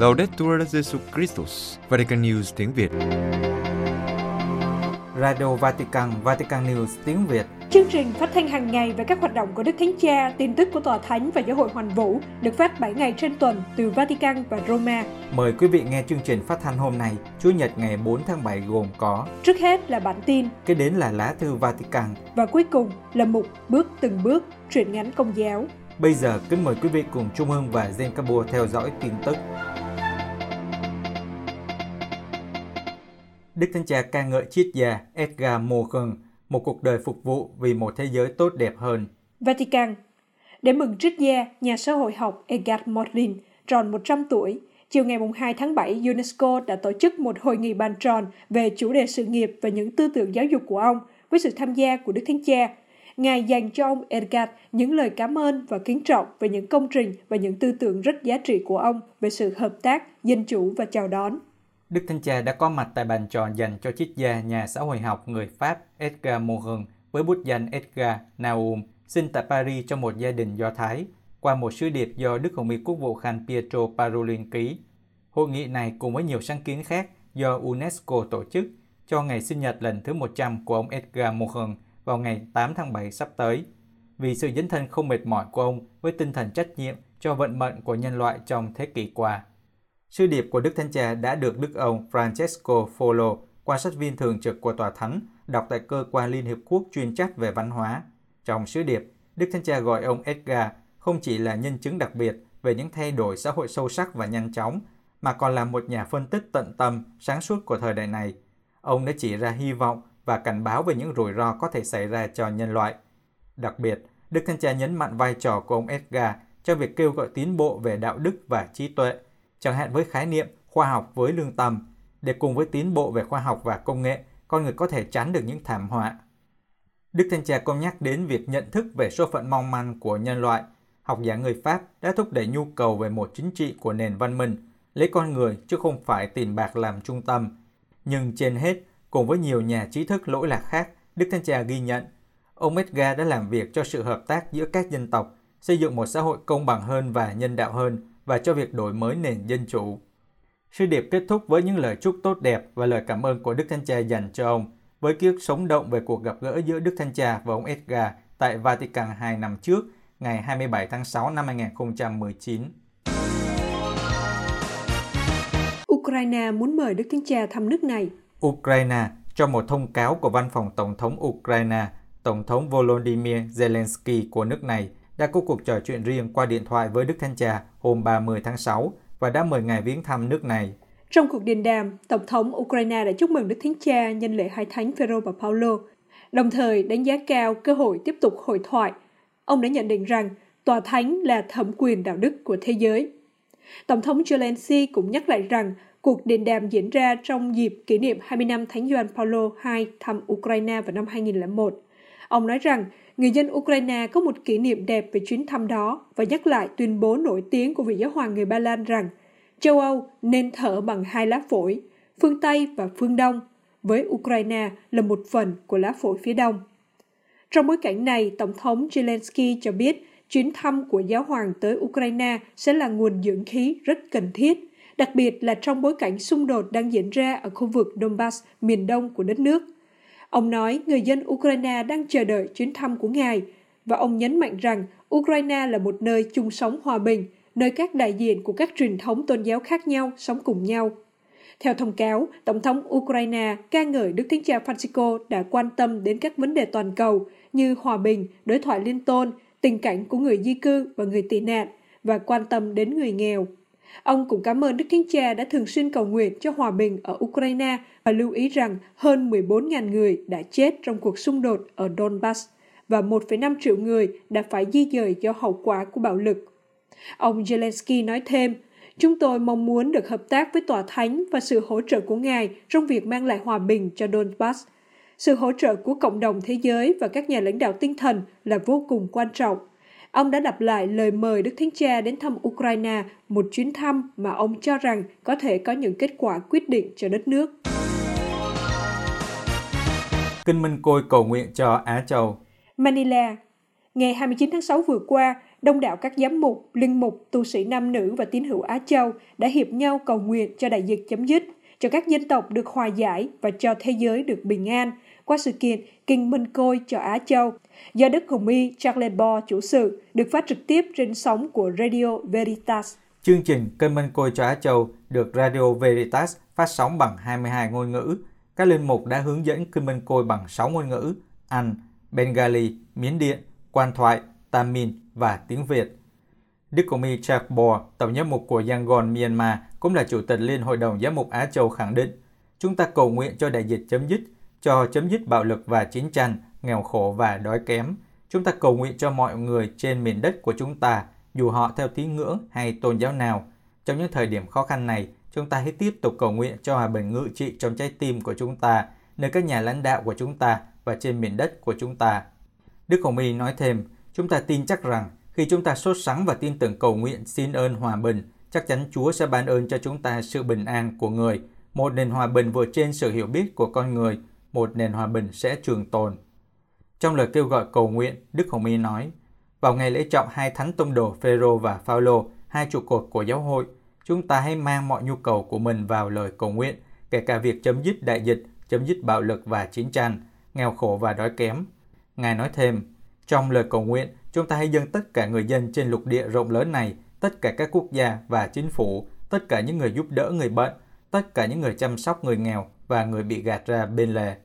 Laudetur Jesu Christus, Vatican News tiếng Việt. Radio Vatican, Vatican News tiếng Việt. Chương trình phát thanh hàng ngày về các hoạt động của Đức Thánh Cha, tin tức của Tòa Thánh và Giáo hội Hoàn Vũ được phát 7 ngày trên tuần từ Vatican và Roma. Mời quý vị nghe chương trình phát thanh hôm nay, Chủ nhật ngày 4 tháng 7 gồm có Trước hết là bản tin Kế đến là lá thư Vatican. và cuối cùng là mục Bước từng bước, truyện ngắn công giáo. Bây giờ kính mời quý vị cùng Trung Hưng và Zen Cabo theo dõi tin tức. Đức Thánh Cha ca ngợi triết gia Edgar Morin, một cuộc đời phục vụ vì một thế giới tốt đẹp hơn. Vatican Để mừng triết gia, nhà xã hội học Edgar Morin tròn 100 tuổi, chiều ngày 2 tháng 7, UNESCO đã tổ chức một hội nghị bàn tròn về chủ đề sự nghiệp và những tư tưởng giáo dục của ông với sự tham gia của Đức Thánh Cha. Ngài dành cho ông Edgar những lời cảm ơn và kính trọng về những công trình và những tư tưởng rất giá trị của ông về sự hợp tác, dân chủ và chào đón. Đức Thánh Cha đã có mặt tại bàn tròn dành cho triết gia nhà xã hội học người Pháp Edgar Morin với bút danh Edgar Naum, sinh tại Paris trong một gia đình Do Thái, qua một sứ điệp do Đức Hồng y Quốc vụ Khanh Pietro Parolin ký. Hội nghị này cùng với nhiều sáng kiến khác do UNESCO tổ chức cho ngày sinh nhật lần thứ 100 của ông Edgar Morin vào ngày 8 tháng 7 sắp tới. Vì sự dấn thân không mệt mỏi của ông với tinh thần trách nhiệm cho vận mệnh của nhân loại trong thế kỷ qua. Sư điệp của Đức Thánh Cha đã được Đức ông Francesco Folo, quan sát viên thường trực của Tòa Thánh, đọc tại cơ quan Liên Hiệp Quốc chuyên trách về văn hóa. Trong sứ điệp, Đức Thánh Cha gọi ông Edgar không chỉ là nhân chứng đặc biệt về những thay đổi xã hội sâu sắc và nhanh chóng, mà còn là một nhà phân tích tận tâm, sáng suốt của thời đại này. Ông đã chỉ ra hy vọng và cảnh báo về những rủi ro có thể xảy ra cho nhân loại. Đặc biệt, Đức Thánh Cha nhấn mạnh vai trò của ông Edgar trong việc kêu gọi tiến bộ về đạo đức và trí tuệ, chẳng hạn với khái niệm khoa học với lương tâm, để cùng với tiến bộ về khoa học và công nghệ, con người có thể tránh được những thảm họa. Đức Thanh Cha cũng nhắc đến việc nhận thức về số phận mong manh của nhân loại. Học giả người Pháp đã thúc đẩy nhu cầu về một chính trị của nền văn minh, lấy con người chứ không phải tiền bạc làm trung tâm. Nhưng trên hết, cùng với nhiều nhà trí thức lỗi lạc khác, Đức Thanh Cha ghi nhận, ông Edgar đã làm việc cho sự hợp tác giữa các dân tộc, xây dựng một xã hội công bằng hơn và nhân đạo hơn và cho việc đổi mới nền dân chủ. Sư điệp kết thúc với những lời chúc tốt đẹp và lời cảm ơn của Đức Thánh Cha dành cho ông, với ký ức sống động về cuộc gặp gỡ giữa Đức Thánh Cha và ông Edgar tại Vatican hai năm trước, ngày 27 tháng 6 năm 2019. Ukraine muốn mời Đức Thánh Cha thăm nước này. Ukraine trong một thông cáo của văn phòng Tổng thống Ukraine, Tổng thống Volodymyr Zelensky của nước này đã có cuộc trò chuyện riêng qua điện thoại với Đức Thánh Cha hôm 30 tháng 6 và đã mời ngài viếng thăm nước này. Trong cuộc điện đàm, Tổng thống Ukraine đã chúc mừng Đức Thánh Cha nhân lễ hai thánh Phêrô và Paulo, đồng thời đánh giá cao cơ hội tiếp tục hội thoại. Ông đã nhận định rằng tòa thánh là thẩm quyền đạo đức của thế giới. Tổng thống Zelensky cũng nhắc lại rằng cuộc điện đàm diễn ra trong dịp kỷ niệm 20 năm Thánh Gioan Paulo II thăm Ukraine vào năm 2001. Ông nói rằng người dân Ukraine có một kỷ niệm đẹp về chuyến thăm đó và nhắc lại tuyên bố nổi tiếng của vị giáo hoàng người Ba Lan rằng châu Âu nên thở bằng hai lá phổi, phương Tây và phương Đông, với Ukraine là một phần của lá phổi phía Đông. Trong bối cảnh này, Tổng thống Zelensky cho biết chuyến thăm của giáo hoàng tới Ukraine sẽ là nguồn dưỡng khí rất cần thiết, đặc biệt là trong bối cảnh xung đột đang diễn ra ở khu vực Donbass, miền đông của đất nước. Ông nói người dân Ukraine đang chờ đợi chuyến thăm của ngài và ông nhấn mạnh rằng Ukraine là một nơi chung sống hòa bình, nơi các đại diện của các truyền thống tôn giáo khác nhau sống cùng nhau. Theo thông cáo, Tổng thống Ukraine ca ngợi Đức Thánh Cha Francisco đã quan tâm đến các vấn đề toàn cầu như hòa bình, đối thoại liên tôn, tình cảnh của người di cư và người tị nạn và quan tâm đến người nghèo. Ông cũng cảm ơn Đức Thánh Cha đã thường xuyên cầu nguyện cho hòa bình ở Ukraine và lưu ý rằng hơn 14.000 người đã chết trong cuộc xung đột ở Donbass và 1,5 triệu người đã phải di dời do hậu quả của bạo lực. Ông Zelensky nói thêm, Chúng tôi mong muốn được hợp tác với Tòa Thánh và sự hỗ trợ của Ngài trong việc mang lại hòa bình cho Donbass. Sự hỗ trợ của cộng đồng thế giới và các nhà lãnh đạo tinh thần là vô cùng quan trọng. Ông đã đọc lại lời mời Đức Thánh Cha đến thăm Ukraine, một chuyến thăm mà ông cho rằng có thể có những kết quả quyết định cho đất nước. Kinh Minh Côi cầu nguyện cho Á Châu Manila Ngày 29 tháng 6 vừa qua, đông đảo các giám mục, linh mục, tu sĩ nam nữ và tín hữu Á Châu đã hiệp nhau cầu nguyện cho đại dịch chấm dứt, cho các dân tộc được hòa giải và cho thế giới được bình an qua sự kiện Kinh Minh Côi cho Á Châu do Đức Hồng Y Charles Bo chủ sự, được phát trực tiếp trên sóng của Radio Veritas. Chương trình Kinh Minh Côi cho Á Châu được Radio Veritas phát sóng bằng 22 ngôn ngữ. Các linh mục đã hướng dẫn Kinh Minh Côi bằng 6 ngôn ngữ, Anh, Bengali, Miến Điện, Quan thoại, Tamin và tiếng Việt. Đức Hồng Y Chakbor, tổng giám mục của Yangon, Myanmar, cũng là chủ tịch Liên Hội đồng Giám mục Á Châu khẳng định, chúng ta cầu nguyện cho đại dịch chấm dứt, cho chấm dứt bạo lực và chiến tranh, nghèo khổ và đói kém. Chúng ta cầu nguyện cho mọi người trên miền đất của chúng ta, dù họ theo tín ngưỡng hay tôn giáo nào. Trong những thời điểm khó khăn này, chúng ta hãy tiếp tục cầu nguyện cho hòa bình ngự trị trong trái tim của chúng ta, nơi các nhà lãnh đạo của chúng ta và trên miền đất của chúng ta. Đức Hồng Y nói thêm, chúng ta tin chắc rằng khi chúng ta sốt sắng và tin tưởng cầu nguyện xin ơn hòa bình, chắc chắn Chúa sẽ ban ơn cho chúng ta sự bình an của người, một nền hòa bình vượt trên sự hiểu biết của con người, một nền hòa bình sẽ trường tồn. Trong lời kêu gọi cầu nguyện, Đức Hồng Y nói, vào ngày lễ trọng hai thánh tông đồ Phêrô và Phaolô, hai trụ cột của giáo hội, chúng ta hãy mang mọi nhu cầu của mình vào lời cầu nguyện, kể cả việc chấm dứt đại dịch, chấm dứt bạo lực và chiến tranh, nghèo khổ và đói kém. Ngài nói thêm, trong lời cầu nguyện, chúng ta hãy dâng tất cả người dân trên lục địa rộng lớn này, tất cả các quốc gia và chính phủ, tất cả những người giúp đỡ người bệnh, tất cả những người chăm sóc người nghèo và người bị gạt ra bên lề.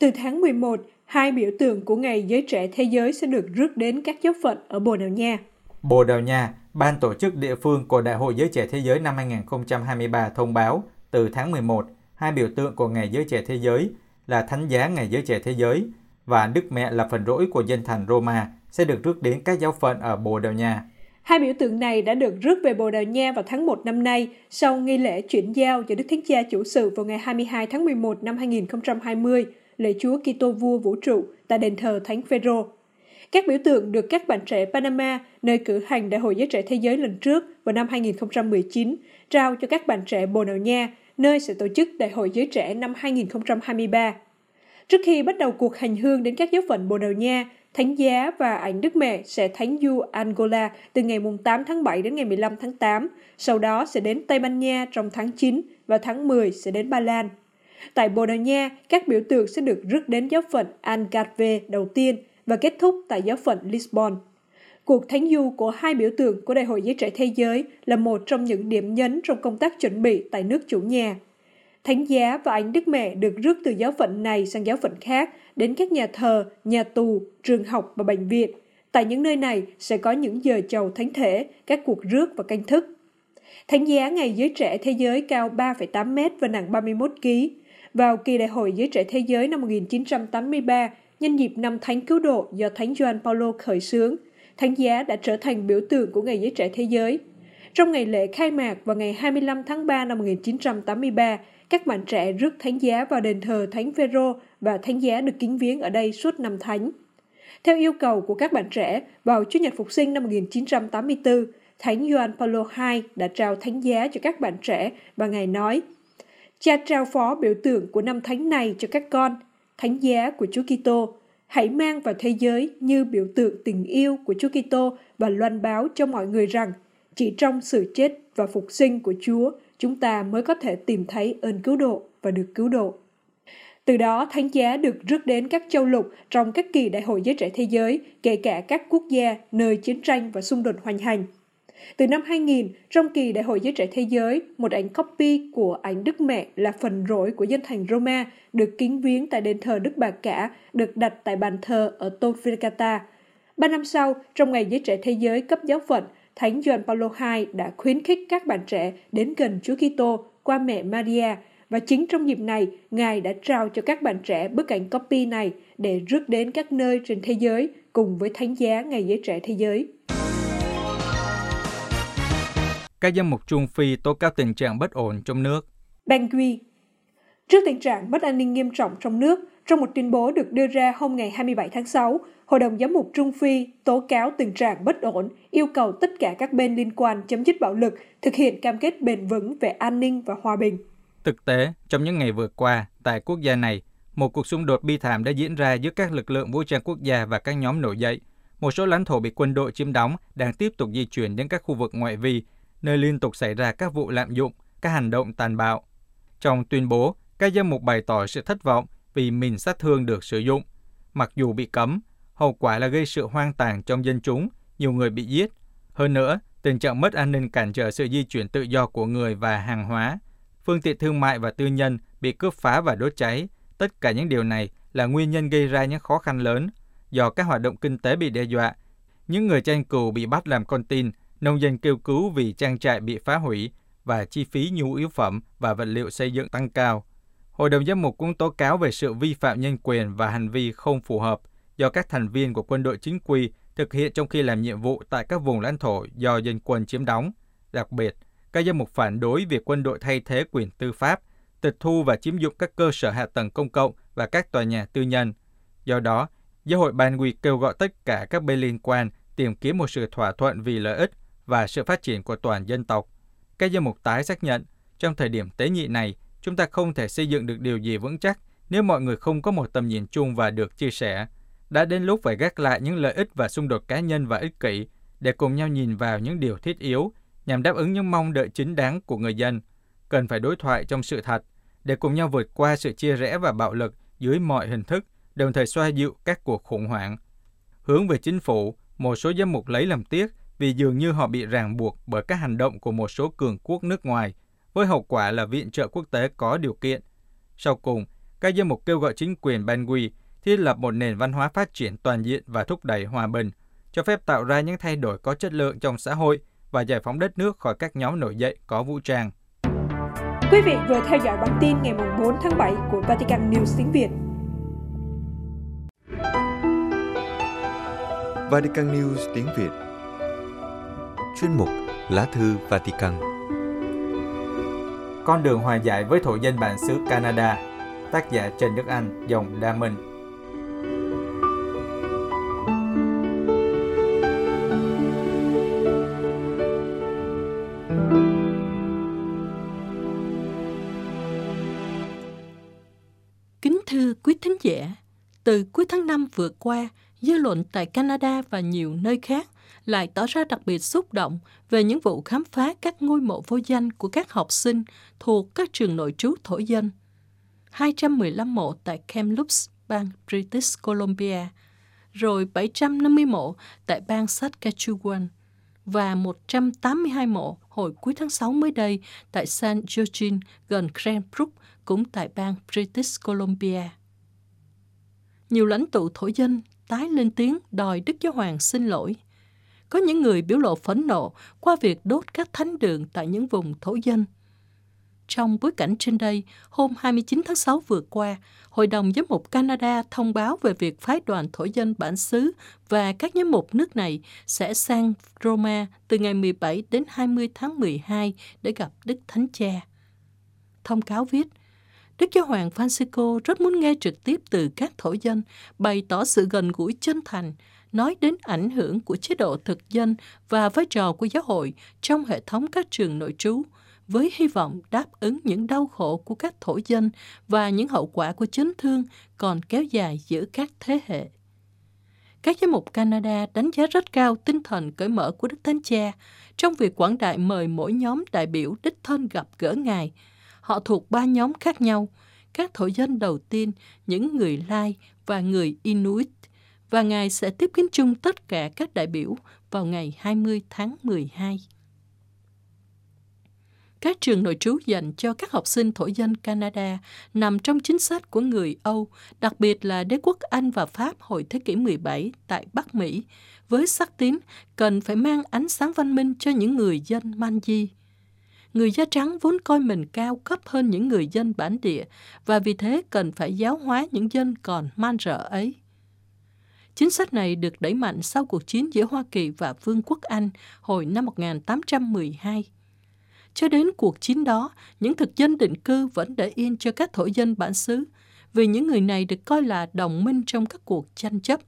Từ tháng 11, hai biểu tượng của Ngày Giới Trẻ Thế Giới sẽ được rước đến các giáo phận ở Bồ Đào Nha. Bồ Đào Nha, ban tổ chức địa phương của Đại hội Giới Trẻ Thế Giới năm 2023 thông báo từ tháng 11, hai biểu tượng của Ngày Giới Trẻ Thế Giới là Thánh giá Ngày Giới Trẻ Thế Giới và Đức Mẹ là phần rỗi của dân thành Roma sẽ được rước đến các giáo phận ở Bồ Đào Nha. Hai biểu tượng này đã được rước về Bồ Đào Nha vào tháng 1 năm nay sau nghi lễ chuyển giao cho Đức Thánh Cha chủ sự vào ngày 22 tháng 11 năm 2020, lễ Chúa Kitô vua vũ trụ tại đền thờ Thánh Phêrô. Các biểu tượng được các bạn trẻ Panama, nơi cử hành Đại hội Giới Trẻ Thế Giới lần trước vào năm 2019, trao cho các bạn trẻ Bồ Đào Nha, nơi sẽ tổ chức Đại hội Giới Trẻ năm 2023. Trước khi bắt đầu cuộc hành hương đến các giáo phận Bồ Đào Nha, Thánh giá và ảnh Đức Mẹ sẽ thánh du Angola từ ngày 8 tháng 7 đến ngày 15 tháng 8, sau đó sẽ đến Tây Ban Nha trong tháng 9 và tháng 10 sẽ đến Ba Lan. Tại Bồ Đào Nha, các biểu tượng sẽ được rước đến giáo phận Algarve đầu tiên và kết thúc tại giáo phận Lisbon. Cuộc thánh du của hai biểu tượng của Đại hội Giới Trẻ Thế Giới là một trong những điểm nhấn trong công tác chuẩn bị tại nước chủ nhà. Thánh giá và ảnh Đức Mẹ được rước từ giáo phận này sang giáo phận khác đến các nhà thờ, nhà tù, trường học và bệnh viện. Tại những nơi này sẽ có những giờ chầu thánh thể, các cuộc rước và canh thức. Thánh giá Ngày Giới Trẻ Thế Giới cao 3,8 mét và nặng 31 kg. Vào kỳ đại hội Giới Trẻ Thế Giới năm 1983, nhân dịp năm Thánh Cứu Độ do Thánh Gioan Paulo khởi xướng, Thánh giá đã trở thành biểu tượng của Ngày Giới Trẻ Thế Giới. Trong ngày lễ khai mạc vào ngày 25 tháng 3 năm 1983, các bạn trẻ rước thánh giá vào đền thờ Thánh Phêrô và thánh giá được kính viếng ở đây suốt năm thánh. Theo yêu cầu của các bạn trẻ, vào Chủ nhật Phục sinh năm 1984, Thánh Gioan Paulo II đã trao thánh giá cho các bạn trẻ và Ngài nói, Cha trao phó biểu tượng của năm thánh này cho các con, thánh giá của Chúa Kitô. Hãy mang vào thế giới như biểu tượng tình yêu của Chúa Kitô và loan báo cho mọi người rằng chỉ trong sự chết và phục sinh của Chúa, chúng ta mới có thể tìm thấy ơn cứu độ và được cứu độ. Từ đó, thánh giá được rước đến các châu lục trong các kỳ đại hội giới trẻ thế giới, kể cả các quốc gia nơi chiến tranh và xung đột hoành hành. Từ năm 2000, trong kỳ Đại hội Giới Trẻ Thế Giới, một ảnh copy của ảnh Đức Mẹ là phần rỗi của dân thành Roma được kính viếng tại đền thờ Đức Bà Cả, được đặt tại bàn thờ ở Tonfricata. Ba năm sau, trong ngày Giới Trẻ Thế Giới cấp giáo phận, Thánh Gioan Paulo II đã khuyến khích các bạn trẻ đến gần Chúa Kitô qua mẹ Maria và chính trong dịp này, Ngài đã trao cho các bạn trẻ bức ảnh copy này để rước đến các nơi trên thế giới cùng với thánh giá Ngày Giới Trẻ Thế Giới. Các giám mục Trung Phi tố cáo tình trạng bất ổn trong nước. Bangui Trước tình trạng mất an ninh nghiêm trọng trong nước, trong một tuyên bố được đưa ra hôm ngày 27 tháng 6, Hội đồng Giám mục Trung Phi tố cáo tình trạng bất ổn, yêu cầu tất cả các bên liên quan chấm dứt bạo lực, thực hiện cam kết bền vững về an ninh và hòa bình. Thực tế, trong những ngày vừa qua, tại quốc gia này, một cuộc xung đột bi thảm đã diễn ra giữa các lực lượng vũ trang quốc gia và các nhóm nổi dậy. Một số lãnh thổ bị quân đội chiếm đóng đang tiếp tục di chuyển đến các khu vực ngoại vi, nơi liên tục xảy ra các vụ lạm dụng, các hành động tàn bạo. Trong tuyên bố, các giám mục bày tỏ sự thất vọng vì mình sát thương được sử dụng. Mặc dù bị cấm, hậu quả là gây sự hoang tàn trong dân chúng, nhiều người bị giết. Hơn nữa, tình trạng mất an ninh cản trở sự di chuyển tự do của người và hàng hóa. Phương tiện thương mại và tư nhân bị cướp phá và đốt cháy. Tất cả những điều này là nguyên nhân gây ra những khó khăn lớn do các hoạt động kinh tế bị đe dọa. Những người tranh cừu bị bắt làm con tin, nông dân kêu cứu vì trang trại bị phá hủy và chi phí nhu yếu phẩm và vật liệu xây dựng tăng cao. Hội đồng giám mục cũng tố cáo về sự vi phạm nhân quyền và hành vi không phù hợp do các thành viên của quân đội chính quy thực hiện trong khi làm nhiệm vụ tại các vùng lãnh thổ do dân quân chiếm đóng. Đặc biệt, các giám mục phản đối việc quân đội thay thế quyền tư pháp, tịch thu và chiếm dụng các cơ sở hạ tầng công cộng và các tòa nhà tư nhân. Do đó, Giáo hội Ban Quy kêu gọi tất cả các bên liên quan tìm kiếm một sự thỏa thuận vì lợi ích và sự phát triển của toàn dân tộc. Các dân mục tái xác nhận, trong thời điểm tế nhị này, chúng ta không thể xây dựng được điều gì vững chắc nếu mọi người không có một tầm nhìn chung và được chia sẻ. Đã đến lúc phải gác lại những lợi ích và xung đột cá nhân và ích kỷ để cùng nhau nhìn vào những điều thiết yếu nhằm đáp ứng những mong đợi chính đáng của người dân. Cần phải đối thoại trong sự thật để cùng nhau vượt qua sự chia rẽ và bạo lực dưới mọi hình thức, đồng thời xoa dịu các cuộc khủng hoảng. Hướng về chính phủ, một số giám mục lấy làm tiếc vì dường như họ bị ràng buộc bởi các hành động của một số cường quốc nước ngoài, với hậu quả là viện trợ quốc tế có điều kiện. Sau cùng, các giám mục kêu gọi chính quyền Bangui thiết lập một nền văn hóa phát triển toàn diện và thúc đẩy hòa bình, cho phép tạo ra những thay đổi có chất lượng trong xã hội và giải phóng đất nước khỏi các nhóm nổi dậy có vũ trang. Quý vị vừa theo dõi bản tin ngày 4 tháng 7 của Vatican News tiếng Việt. Vatican News tiếng Việt Chuyên mục Lá thư Vatican. Con đường hòa giải với thổ dân bản xứ Canada Tác giả Trần Đức Anh, dòng Đa Minh. Kính thưa quý thính giả, từ cuối tháng 5 vừa qua, dư luận tại Canada và nhiều nơi khác lại tỏ ra đặc biệt xúc động về những vụ khám phá các ngôi mộ vô danh của các học sinh thuộc các trường nội trú thổ dân. 215 mộ tại Kamloops, bang British Columbia, rồi 750 mộ tại bang Saskatchewan và 182 mộ hồi cuối tháng 6 mới đây tại San Eugene gần Cranbrook, cũng tại bang British Columbia. Nhiều lãnh tụ thổ dân tái lên tiếng đòi Đức Giáo Hoàng xin lỗi. Có những người biểu lộ phẫn nộ qua việc đốt các thánh đường tại những vùng thổ dân. Trong bối cảnh trên đây, hôm 29 tháng 6 vừa qua, Hội đồng Giám mục Canada thông báo về việc phái đoàn thổ dân bản xứ và các giám mục nước này sẽ sang Roma từ ngày 17 đến 20 tháng 12 để gặp Đức Thánh Cha. Thông cáo viết, Đức Giáo Hoàng Francisco rất muốn nghe trực tiếp từ các thổ dân, bày tỏ sự gần gũi chân thành, nói đến ảnh hưởng của chế độ thực dân và vai trò của giáo hội trong hệ thống các trường nội trú, với hy vọng đáp ứng những đau khổ của các thổ dân và những hậu quả của chấn thương còn kéo dài giữa các thế hệ. Các giám mục Canada đánh giá rất cao tinh thần cởi mở của Đức Thánh Cha trong việc quảng đại mời mỗi nhóm đại biểu đích thân gặp gỡ Ngài. Họ thuộc ba nhóm khác nhau, các thổ dân đầu tiên, những người Lai và người Inuit, và Ngài sẽ tiếp kiến chung tất cả các đại biểu vào ngày 20 tháng 12 các trường nội trú dành cho các học sinh thổ dân Canada nằm trong chính sách của người Âu, đặc biệt là đế quốc Anh và Pháp hồi thế kỷ 17 tại Bắc Mỹ, với sắc tín cần phải mang ánh sáng văn minh cho những người dân man di. Người da trắng vốn coi mình cao cấp hơn những người dân bản địa và vì thế cần phải giáo hóa những dân còn man rợ ấy. Chính sách này được đẩy mạnh sau cuộc chiến giữa Hoa Kỳ và Vương quốc Anh hồi năm 1812. Cho đến cuộc chiến đó, những thực dân định cư vẫn để yên cho các thổ dân bản xứ, vì những người này được coi là đồng minh trong các cuộc tranh chấp.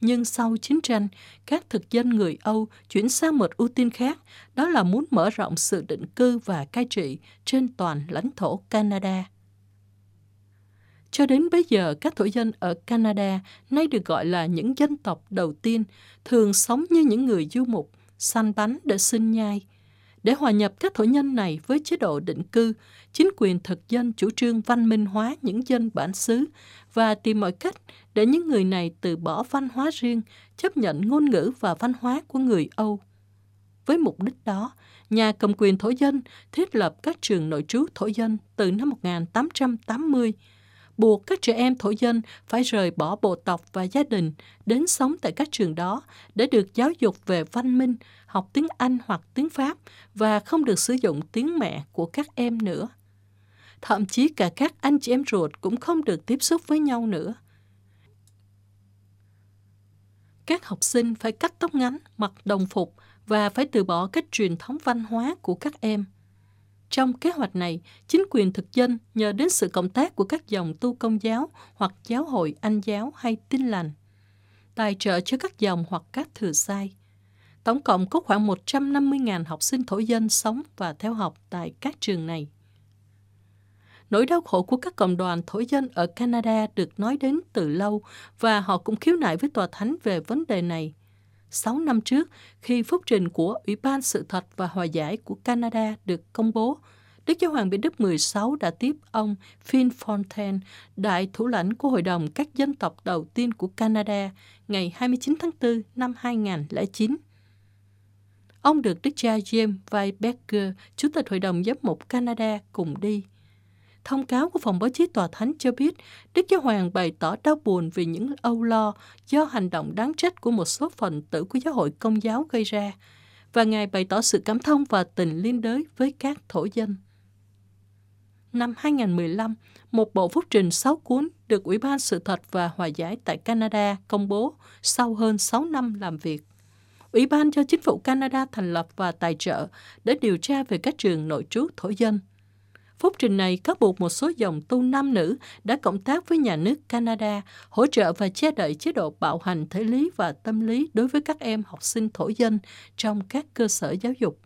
Nhưng sau chiến tranh, các thực dân người Âu chuyển sang một ưu tiên khác, đó là muốn mở rộng sự định cư và cai trị trên toàn lãnh thổ Canada. Cho đến bây giờ, các thổ dân ở Canada, nay được gọi là những dân tộc đầu tiên, thường sống như những người du mục, săn bắn để sinh nhai. Để hòa nhập các thổ nhân này với chế độ định cư, chính quyền thực dân chủ trương văn minh hóa những dân bản xứ và tìm mọi cách để những người này từ bỏ văn hóa riêng, chấp nhận ngôn ngữ và văn hóa của người Âu. Với mục đích đó, nhà cầm quyền thổ dân thiết lập các trường nội trú thổ dân từ năm 1880, buộc các trẻ em thổ dân phải rời bỏ bộ tộc và gia đình đến sống tại các trường đó để được giáo dục về văn minh, học tiếng Anh hoặc tiếng Pháp và không được sử dụng tiếng mẹ của các em nữa. Thậm chí cả các anh chị em ruột cũng không được tiếp xúc với nhau nữa. Các học sinh phải cắt tóc ngắn, mặc đồng phục và phải từ bỏ các truyền thống văn hóa của các em. Trong kế hoạch này, chính quyền thực dân nhờ đến sự cộng tác của các dòng tu công giáo hoặc giáo hội anh giáo hay tin lành, tài trợ cho các dòng hoặc các thừa sai. Tổng cộng có khoảng 150.000 học sinh thổ dân sống và theo học tại các trường này. Nỗi đau khổ của các cộng đoàn thổ dân ở Canada được nói đến từ lâu và họ cũng khiếu nại với tòa thánh về vấn đề này. Sáu năm trước, khi phúc trình của Ủy ban Sự thật và Hòa giải của Canada được công bố, Đức Giáo hoàng Benedict Đức 16 đã tiếp ông Phil Fontaine, đại thủ lãnh của Hội đồng các dân tộc đầu tiên của Canada, ngày 29 tháng 4 năm 2009. Ông được Đức cha James Weisbecker, Chủ tịch Hội đồng Giám mục Canada, cùng đi. Thông cáo của phòng báo chí tòa thánh cho biết Đức Giáo Hoàng bày tỏ đau buồn vì những âu lo do hành động đáng trách của một số phần tử của giáo hội công giáo gây ra, và Ngài bày tỏ sự cảm thông và tình liên đới với các thổ dân. Năm 2015, một bộ phúc trình 6 cuốn được Ủy ban Sự thật và Hòa giải tại Canada công bố sau hơn 6 năm làm việc. Ủy ban do chính phủ Canada thành lập và tài trợ để điều tra về các trường nội trú thổ dân – Phúc trình này cáo buộc một số dòng tu nam nữ đã cộng tác với nhà nước Canada, hỗ trợ và che đậy chế độ bạo hành thể lý và tâm lý đối với các em học sinh thổ dân trong các cơ sở giáo dục.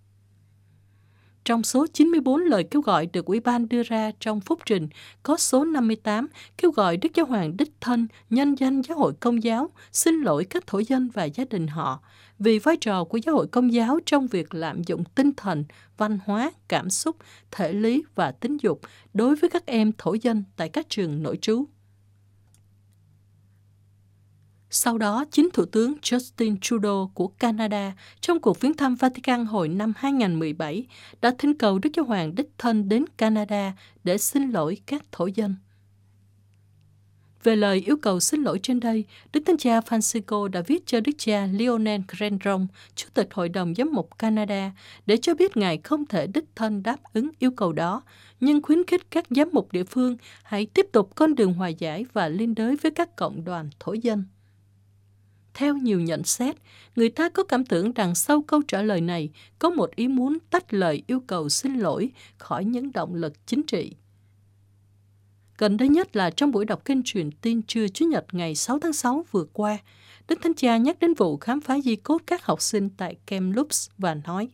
Trong số 94 lời kêu gọi được Ủy ban đưa ra trong phúc trình, có số 58 kêu gọi Đức Giáo Hoàng đích thân, nhân danh giáo hội công giáo, xin lỗi các thổ dân và gia đình họ vì vai trò của giáo hội công giáo trong việc lạm dụng tinh thần, văn hóa, cảm xúc, thể lý và tính dục đối với các em thổ dân tại các trường nội trú. Sau đó, chính Thủ tướng Justin Trudeau của Canada trong cuộc viếng thăm Vatican hồi năm 2017 đã thỉnh cầu Đức Giáo Hoàng đích thân đến Canada để xin lỗi các thổ dân. Về lời yêu cầu xin lỗi trên đây, Đức Thánh Cha Francisco đã viết cho Đức cha Lionel Grandron, Chủ tịch Hội đồng Giám mục Canada, để cho biết Ngài không thể đích thân đáp ứng yêu cầu đó, nhưng khuyến khích các giám mục địa phương hãy tiếp tục con đường hòa giải và liên đới với các cộng đoàn thổ dân. Theo nhiều nhận xét, người ta có cảm tưởng rằng sau câu trả lời này có một ý muốn tách lời yêu cầu xin lỗi khỏi những động lực chính trị. Gần đây nhất là trong buổi đọc kinh truyền tin trưa Chủ nhật ngày 6 tháng 6 vừa qua, Đức Thánh Cha nhắc đến vụ khám phá di cốt các học sinh tại Kamloops và nói,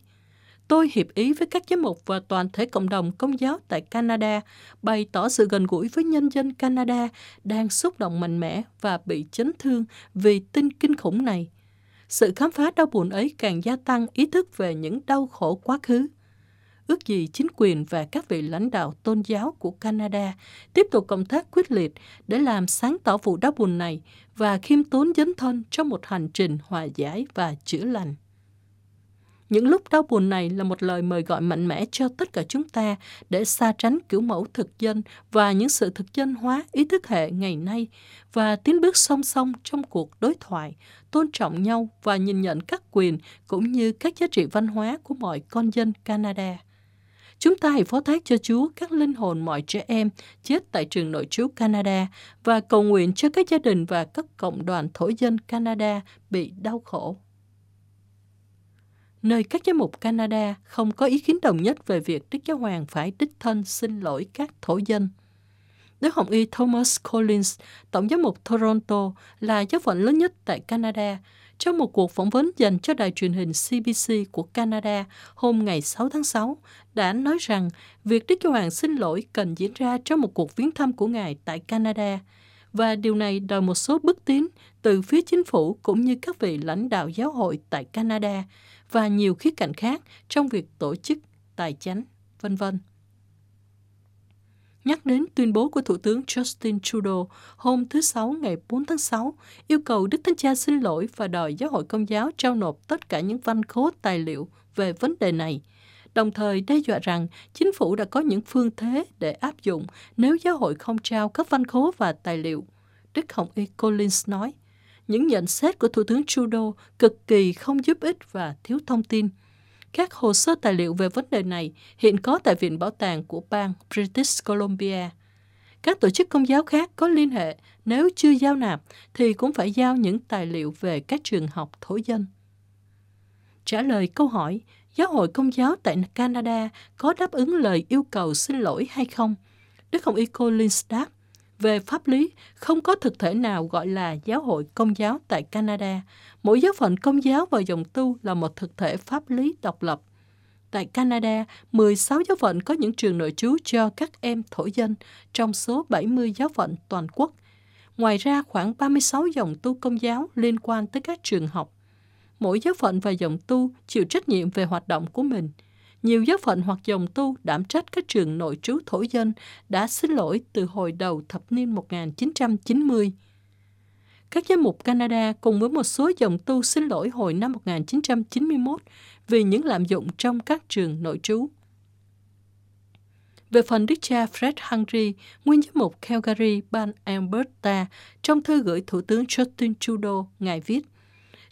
Tôi hiệp ý với các giám mục và toàn thể cộng đồng công giáo tại Canada, bày tỏ sự gần gũi với nhân dân Canada đang xúc động mạnh mẽ và bị chấn thương vì tin kinh khủng này. Sự khám phá đau buồn ấy càng gia tăng ý thức về những đau khổ quá khứ ước gì chính quyền và các vị lãnh đạo tôn giáo của Canada tiếp tục công tác quyết liệt để làm sáng tỏ vụ đau buồn này và khiêm tốn dấn thân trong một hành trình hòa giải và chữa lành. Những lúc đau buồn này là một lời mời gọi mạnh mẽ cho tất cả chúng ta để xa tránh kiểu mẫu thực dân và những sự thực dân hóa ý thức hệ ngày nay và tiến bước song song trong cuộc đối thoại, tôn trọng nhau và nhìn nhận các quyền cũng như các giá trị văn hóa của mọi con dân Canada. Chúng ta hãy phó thác cho Chúa các linh hồn mọi trẻ em chết tại trường nội trú Canada và cầu nguyện cho các gia đình và các cộng đoàn thổ dân Canada bị đau khổ. Nơi các giám mục Canada không có ý kiến đồng nhất về việc Đức Giáo Hoàng phải đích thân xin lỗi các thổ dân. Đức Hồng Y Thomas Collins, Tổng giám mục Toronto, là giáo phận lớn nhất tại Canada, trong một cuộc phỏng vấn dành cho đài truyền hình CBC của Canada hôm ngày 6 tháng 6, đã nói rằng việc Đức Giáo Hoàng xin lỗi cần diễn ra trong một cuộc viếng thăm của Ngài tại Canada, và điều này đòi một số bước tiến từ phía chính phủ cũng như các vị lãnh đạo giáo hội tại Canada và nhiều khía cạnh khác trong việc tổ chức tài chánh, vân vân nhắc đến tuyên bố của Thủ tướng Justin Trudeau hôm thứ Sáu ngày 4 tháng 6, yêu cầu Đức Thánh Cha xin lỗi và đòi giáo hội công giáo trao nộp tất cả những văn khố tài liệu về vấn đề này, đồng thời đe dọa rằng chính phủ đã có những phương thế để áp dụng nếu giáo hội không trao các văn khố và tài liệu. Đức Hồng Y Collins nói, những nhận xét của Thủ tướng Trudeau cực kỳ không giúp ích và thiếu thông tin – các hồ sơ tài liệu về vấn đề này hiện có tại Viện Bảo tàng của bang British Columbia. Các tổ chức công giáo khác có liên hệ nếu chưa giao nạp thì cũng phải giao những tài liệu về các trường học thổ dân. Trả lời câu hỏi, giáo hội công giáo tại Canada có đáp ứng lời yêu cầu xin lỗi hay không? Đức Hồng Y Collins đáp, về pháp lý, không có thực thể nào gọi là giáo hội công giáo tại Canada. Mỗi giáo phận công giáo và dòng tu là một thực thể pháp lý độc lập. Tại Canada, 16 giáo phận có những trường nội trú cho các em thổ dân trong số 70 giáo phận toàn quốc. Ngoài ra, khoảng 36 dòng tu công giáo liên quan tới các trường học. Mỗi giáo phận và dòng tu chịu trách nhiệm về hoạt động của mình – nhiều giáo phận hoặc dòng tu đảm trách các trường nội trú thổ dân đã xin lỗi từ hồi đầu thập niên 1990. Các giám mục Canada cùng với một số dòng tu xin lỗi hồi năm 1991 vì những lạm dụng trong các trường nội trú. Về phần đức cha Fred Hungry, nguyên giám mục Calgary, bang Alberta, trong thư gửi Thủ tướng Justin Trudeau, Ngài viết,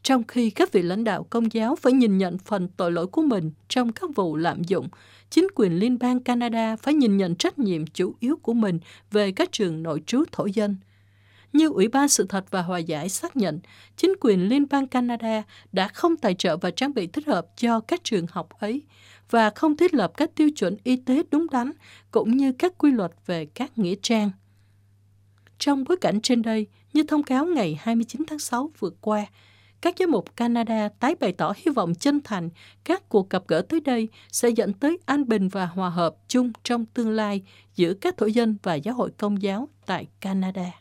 trong khi các vị lãnh đạo công giáo phải nhìn nhận phần tội lỗi của mình trong các vụ lạm dụng, chính quyền liên bang Canada phải nhìn nhận trách nhiệm chủ yếu của mình về các trường nội trú thổ dân. Như Ủy ban Sự thật và Hòa giải xác nhận, chính quyền liên bang Canada đã không tài trợ và trang bị thích hợp cho các trường học ấy và không thiết lập các tiêu chuẩn y tế đúng đắn cũng như các quy luật về các nghĩa trang. Trong bối cảnh trên đây, như thông cáo ngày 29 tháng 6 vừa qua, các giám mục Canada tái bày tỏ hy vọng chân thành các cuộc gặp gỡ tới đây sẽ dẫn tới an bình và hòa hợp chung trong tương lai giữa các thổ dân và giáo hội công giáo tại Canada.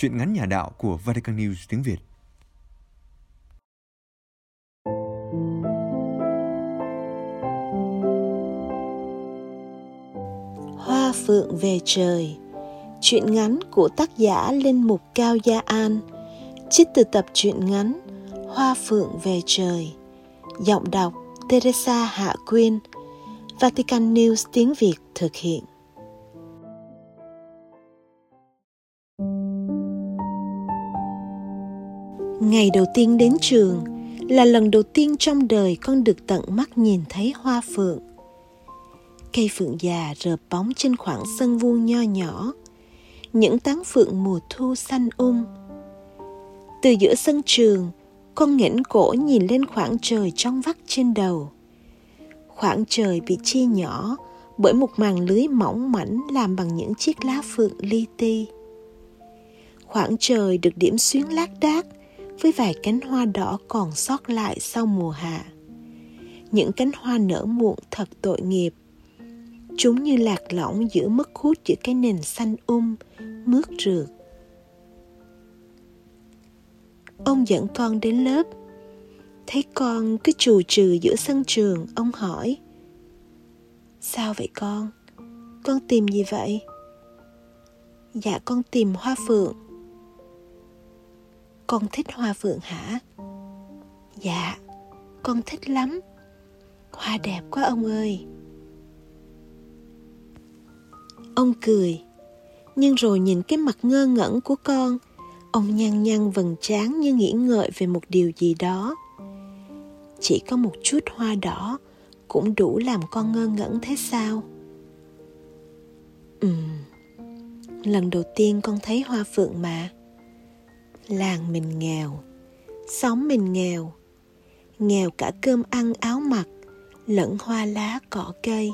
Chuyện ngắn nhà đạo của Vatican News tiếng Việt. Hoa phượng về trời. Chuyện ngắn của tác giả Linh Mục Cao Gia An. Trích từ tập truyện ngắn Hoa phượng về trời. Giọng đọc Teresa Hạ Quyên. Vatican News tiếng Việt thực hiện. Ngày đầu tiên đến trường là lần đầu tiên trong đời con được tận mắt nhìn thấy hoa phượng. Cây phượng già rợp bóng trên khoảng sân vuông nho nhỏ. Những tán phượng mùa thu xanh um. Từ giữa sân trường, con nghển cổ nhìn lên khoảng trời trong vắt trên đầu. Khoảng trời bị chia nhỏ bởi một màn lưới mỏng mảnh làm bằng những chiếc lá phượng li ti. Khoảng trời được điểm xuyến lác đác với vài cánh hoa đỏ còn sót lại sau mùa hạ. Những cánh hoa nở muộn thật tội nghiệp. Chúng như lạc lõng giữa mất hút giữa cái nền xanh um mướt rượt. Ông dẫn con đến lớp. Thấy con cứ trù trừ giữa sân trường, ông hỏi, sao vậy con? Con tìm gì vậy? Dạ con tìm hoa phượng con thích hoa phượng hả dạ con thích lắm hoa đẹp quá ông ơi Ông cười, nhưng rồi nhìn cái mặt ngơ ngẩn của con, ông nhăn nhăn vầng trán như nghĩ ngợi về một điều gì đó. Chỉ có một chút hoa đỏ cũng đủ làm con ngơ ngẩn thế sao? Ừm, lần đầu tiên con thấy hoa phượng mà. Làng mình nghèo, xóm mình nghèo, nghèo cả cơm ăn áo mặc, lẫn hoa lá cỏ cây.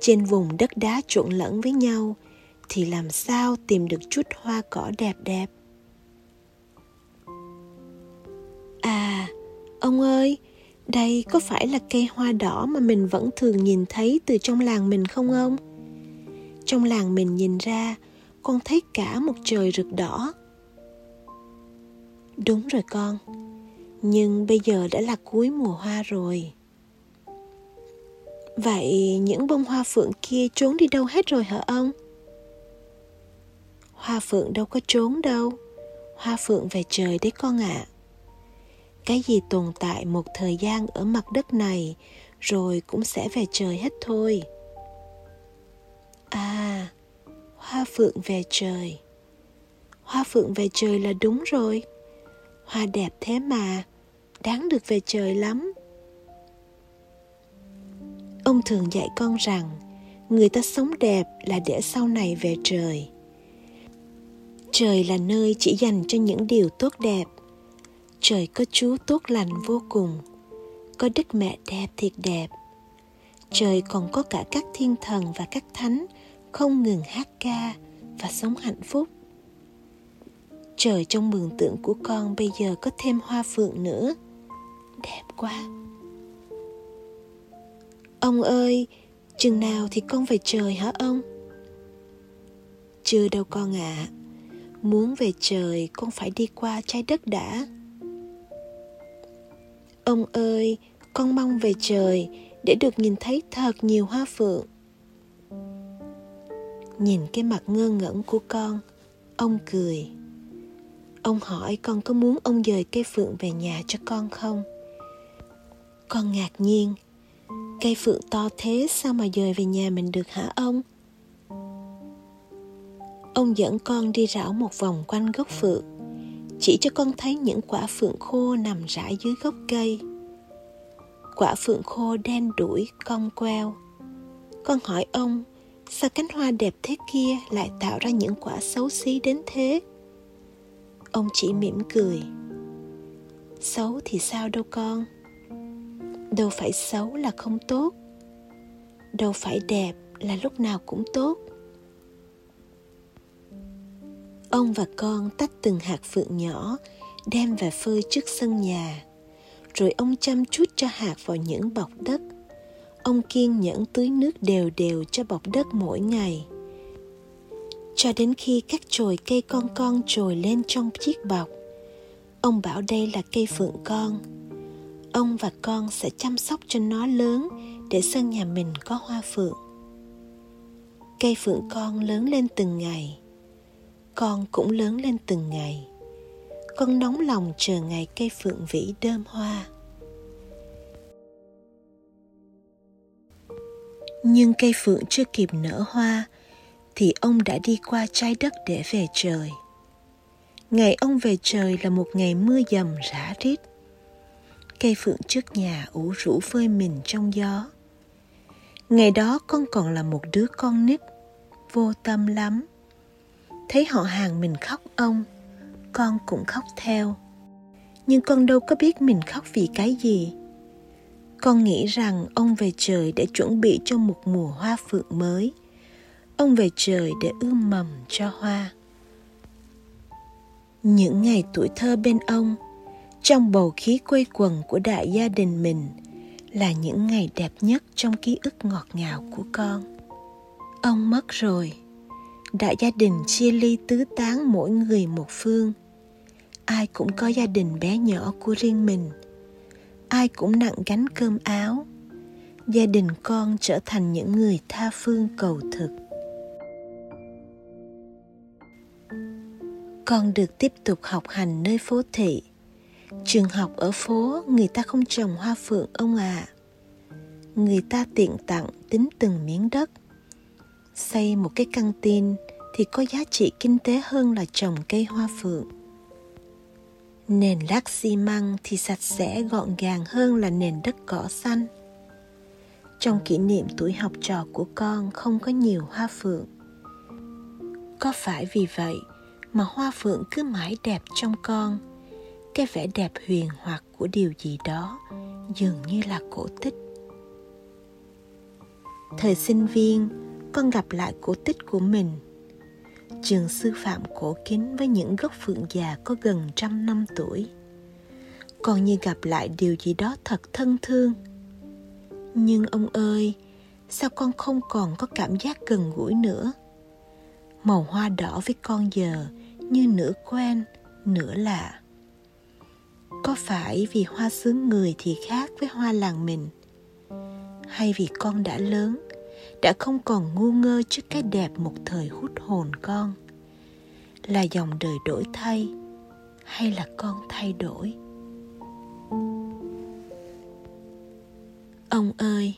Trên vùng đất đá trộn lẫn với nhau thì làm sao tìm được chút hoa cỏ đẹp đẹp. À, ông ơi, đây có phải là cây hoa đỏ mà mình vẫn thường nhìn thấy từ trong làng mình không ông? Trong làng mình nhìn ra, con thấy cả một trời rực đỏ. Đúng rồi con, nhưng bây giờ đã là cuối mùa hoa rồi. Vậy những bông hoa phượng kia trốn đi đâu hết rồi hả ông? Hoa phượng đâu có trốn đâu, hoa phượng về trời đấy con ạ. À. Cái gì tồn tại một thời gian ở mặt đất này rồi cũng sẽ về trời hết thôi. À, hoa phượng về trời. Hoa phượng về trời là đúng rồi. Hoa đẹp thế mà, đáng được về trời lắm. Ông thường dạy con rằng người ta sống đẹp là để sau này về trời. Trời là nơi chỉ dành cho những điều tốt đẹp. Trời có Chúa tốt lành vô cùng. Có Đức Mẹ đẹp thiệt đẹp. Trời còn có cả các thiên thần và các thánh không ngừng hát ca và sống hạnh phúc. Trời trong mường tượng của con bây giờ có thêm hoa phượng nữa. Đẹp quá. Ông ơi, chừng nào thì con về trời hả ông? Chưa đâu con ạ. À. Muốn về trời con phải đi qua trái đất đã. Ông ơi, con mong về trời để được nhìn thấy thật nhiều hoa phượng. Nhìn cái mặt ngơ ngẩn của con, ông cười. Ông hỏi con có muốn ông dời cây phượng về nhà cho con không? Con ngạc nhiên Cây phượng to thế sao mà dời về nhà mình được hả ông? Ông dẫn con đi rảo một vòng quanh gốc phượng Chỉ cho con thấy những quả phượng khô nằm rải dưới gốc cây Quả phượng khô đen đuổi, cong queo Con hỏi ông Sao cánh hoa đẹp thế kia lại tạo ra những quả xấu xí đến thế? Ông chỉ mỉm cười. Xấu thì sao đâu con? Đâu phải xấu là không tốt. Đâu phải đẹp là lúc nào cũng tốt. Ông và con tách từng hạt phượng nhỏ, đem về phơi trước sân nhà. Rồi ông chăm chút cho hạt vào những bọc đất. Ông kiên nhẫn tưới nước đều đều cho bọc đất mỗi ngày cho đến khi các chồi cây con con trồi lên trong chiếc bọc, ông bảo đây là cây phượng con. Ông và con sẽ chăm sóc cho nó lớn để sân nhà mình có hoa phượng. Cây phượng con lớn lên từng ngày, con cũng lớn lên từng ngày. Con nóng lòng chờ ngày cây phượng vĩ đơm hoa. Nhưng cây phượng chưa kịp nở hoa thì ông đã đi qua trái đất để về trời. Ngày ông về trời là một ngày mưa dầm rã rít. Cây phượng trước nhà ủ rũ phơi mình trong gió. Ngày đó con còn là một đứa con nít, vô tâm lắm. Thấy họ hàng mình khóc ông, con cũng khóc theo. Nhưng con đâu có biết mình khóc vì cái gì. Con nghĩ rằng ông về trời để chuẩn bị cho một mùa hoa phượng mới ông về trời để ươm mầm cho hoa. Những ngày tuổi thơ bên ông, trong bầu khí quây quần của đại gia đình mình, là những ngày đẹp nhất trong ký ức ngọt ngào của con. Ông mất rồi. Đại gia đình chia ly tứ tán mỗi người một phương. Ai cũng có gia đình bé nhỏ của riêng mình. Ai cũng nặng gánh cơm áo. Gia đình con trở thành những người tha phương cầu thực. Con được tiếp tục học hành nơi phố thị trường học ở phố, người ta không trồng hoa phượng, ông ạ à. người ta tiện tặng tính từng miếng đất Xây một cái căng tin thì có giá trị kinh tế hơn là trồng cây hoa phượng. Nền lát xi măng thì sạch sẽ, gọn gàng hơn là nền đất cỏ xanh. Trong kỷ niệm tuổi học trò của con không có nhiều hoa phượng. Có phải vì vậy mà hoa phượng cứ mãi đẹp trong con, cái vẻ đẹp huyền hoặc của điều gì đó dường như là cổ tích. Thời sinh viên, con gặp lại cổ tích của mình – trường sư phạm cổ kính với những gốc phượng già có gần trăm năm tuổi. Còn như gặp lại điều gì đó thật thân thương. Nhưng ông ơi sao con không còn có cảm giác gần gũi nữa? Màu hoa đỏ với con giờ như nửa quen, nửa lạ. Có phải vì hoa xứ người thì khác với hoa làng mình? Hay vì con đã lớn, đã không còn ngu ngơ trước cái đẹp một thời hút hồn con? Là dòng đời đổi thay, hay là con thay đổi? Ông ơi,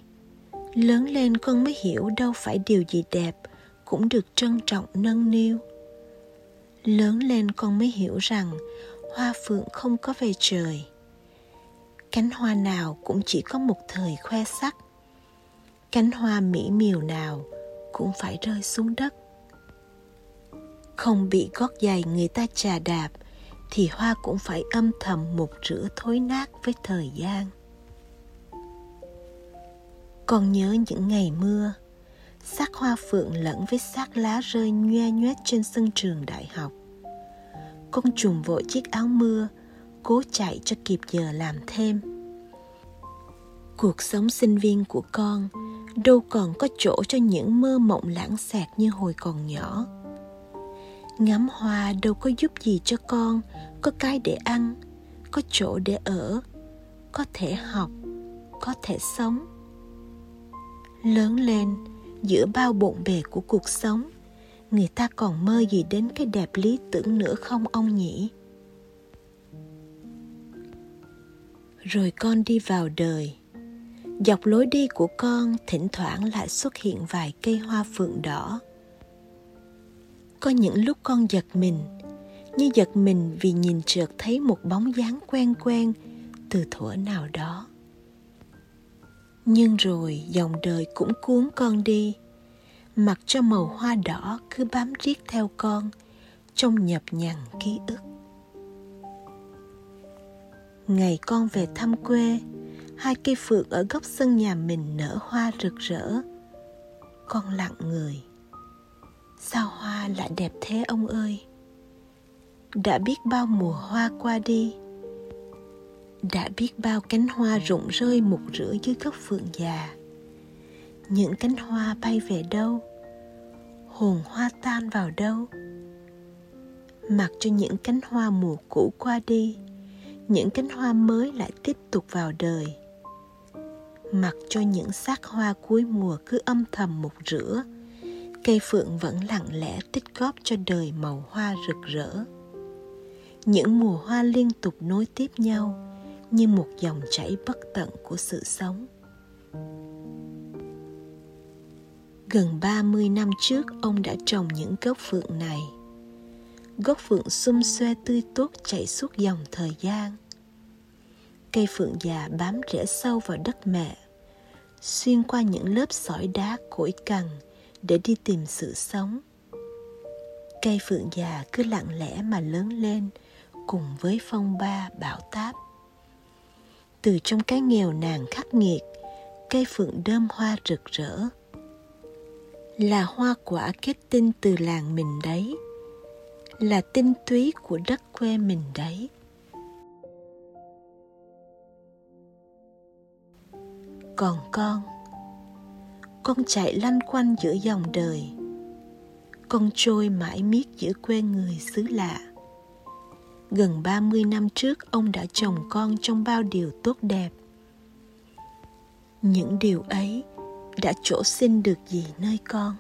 lớn lên con mới hiểu đâu phải điều gì đẹp cũng được trân trọng, nâng niu lớn lên con mới hiểu rằng hoa phượng không có về trời. Cánh hoa nào cũng chỉ có một thời khoe sắc. Cánh hoa mỹ miều nào cũng phải rơi xuống đất. Không bị gót giày người ta chà đạp thì hoa cũng phải âm thầm một rửa thối nát với thời gian. Còn nhớ những ngày mưa xác hoa phượng lẫn với xác lá rơi nhoe nhoét trên sân trường đại học. Con trùng vội chiếc áo mưa, cố chạy cho kịp giờ làm thêm. Cuộc sống sinh viên của con đâu còn có chỗ cho những mơ mộng lãng xẹt như hồi còn nhỏ. Ngắm hoa đâu có giúp gì cho con, có cái để ăn, có chỗ để ở, có thể học, có thể sống. Lớn lên giữa bao bộn bề của cuộc sống. Người ta còn mơ gì đến cái đẹp lý tưởng nữa không, ông nhỉ? Rồi con đi vào đời. Dọc lối đi của con, thỉnh thoảng lại xuất hiện vài cây hoa phượng đỏ. Có những lúc con giật mình, như giật mình vì nhìn trượt thấy một bóng dáng quen quen từ thuở nào đó nhưng rồi dòng đời cũng cuốn con đi. Mặc cho màu hoa đỏ cứ bám riết theo con, trong nhập nhằn ký ức. Ngày con về thăm quê, hai cây phượng ở góc sân nhà mình nở hoa rực rỡ. Con lặng người. Sao hoa lại đẹp thế ông ơi? Đã biết bao mùa hoa qua đi đã biết bao cánh hoa rụng rơi mục rửa dưới gốc phượng già. Những cánh hoa bay về đâu? Hồn hoa tan vào đâu? Mặc cho những cánh hoa mùa cũ qua đi, những cánh hoa mới lại tiếp tục vào đời. Mặc cho những xác hoa cuối mùa cứ âm thầm một rửa, cây phượng vẫn lặng lẽ tích góp cho đời màu hoa rực rỡ. Những mùa hoa liên tục nối tiếp nhau như một dòng chảy bất tận của sự sống Gần 30 năm trước ông đã trồng những gốc phượng này. Gốc phượng xum xuê tươi tốt chảy suốt dòng thời gian. Cây phượng già bám rễ sâu vào đất mẹ, xuyên qua những lớp sỏi đá cỗi cằn để đi tìm sự sống cây phượng già cứ lặng lẽ mà lớn lên cùng với phong ba bão táp từ trong cái nghèo nàn khắc nghiệt, cây phượng đơm hoa rực rỡ. Là hoa quả kết tinh từ làng mình đấy, là tinh túy của đất quê mình đấy. Còn con con chạy lanh quanh giữa dòng đời, con trôi mãi miết giữa quê người xứ lạ gần 30 năm trước ông đã chồng con trong bao điều tốt đẹp. Những điều ấy đã chỗ xin được gì nơi con?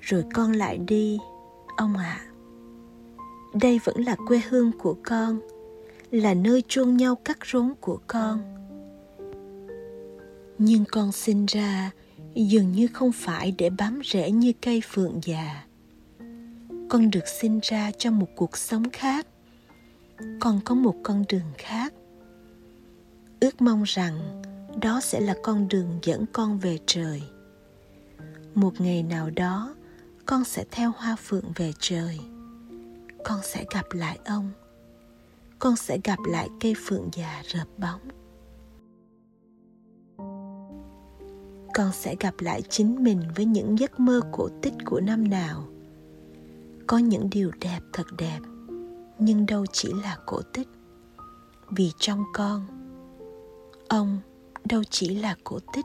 Rồi con lại đi ông ạ. À, đây vẫn là quê hương của con là nơi chôn nhau cắt rốn của con. Nhưng con sinh ra dường như không phải để bám rễ như cây phượng già. Con được sinh ra cho một cuộc sống khác. Con có một con đường khác. Ước mong rằng đó sẽ là con đường dẫn con về trời. Một ngày nào đó, con sẽ theo hoa phượng về trời. Con sẽ gặp lại ông. Con sẽ gặp lại cây phượng già rợp bóng. con sẽ gặp lại chính mình với những giấc mơ cổ tích của năm nào có những điều đẹp thật đẹp, nhưng đâu chỉ là cổ tích. Vì trong con, ông đâu chỉ là cổ tích.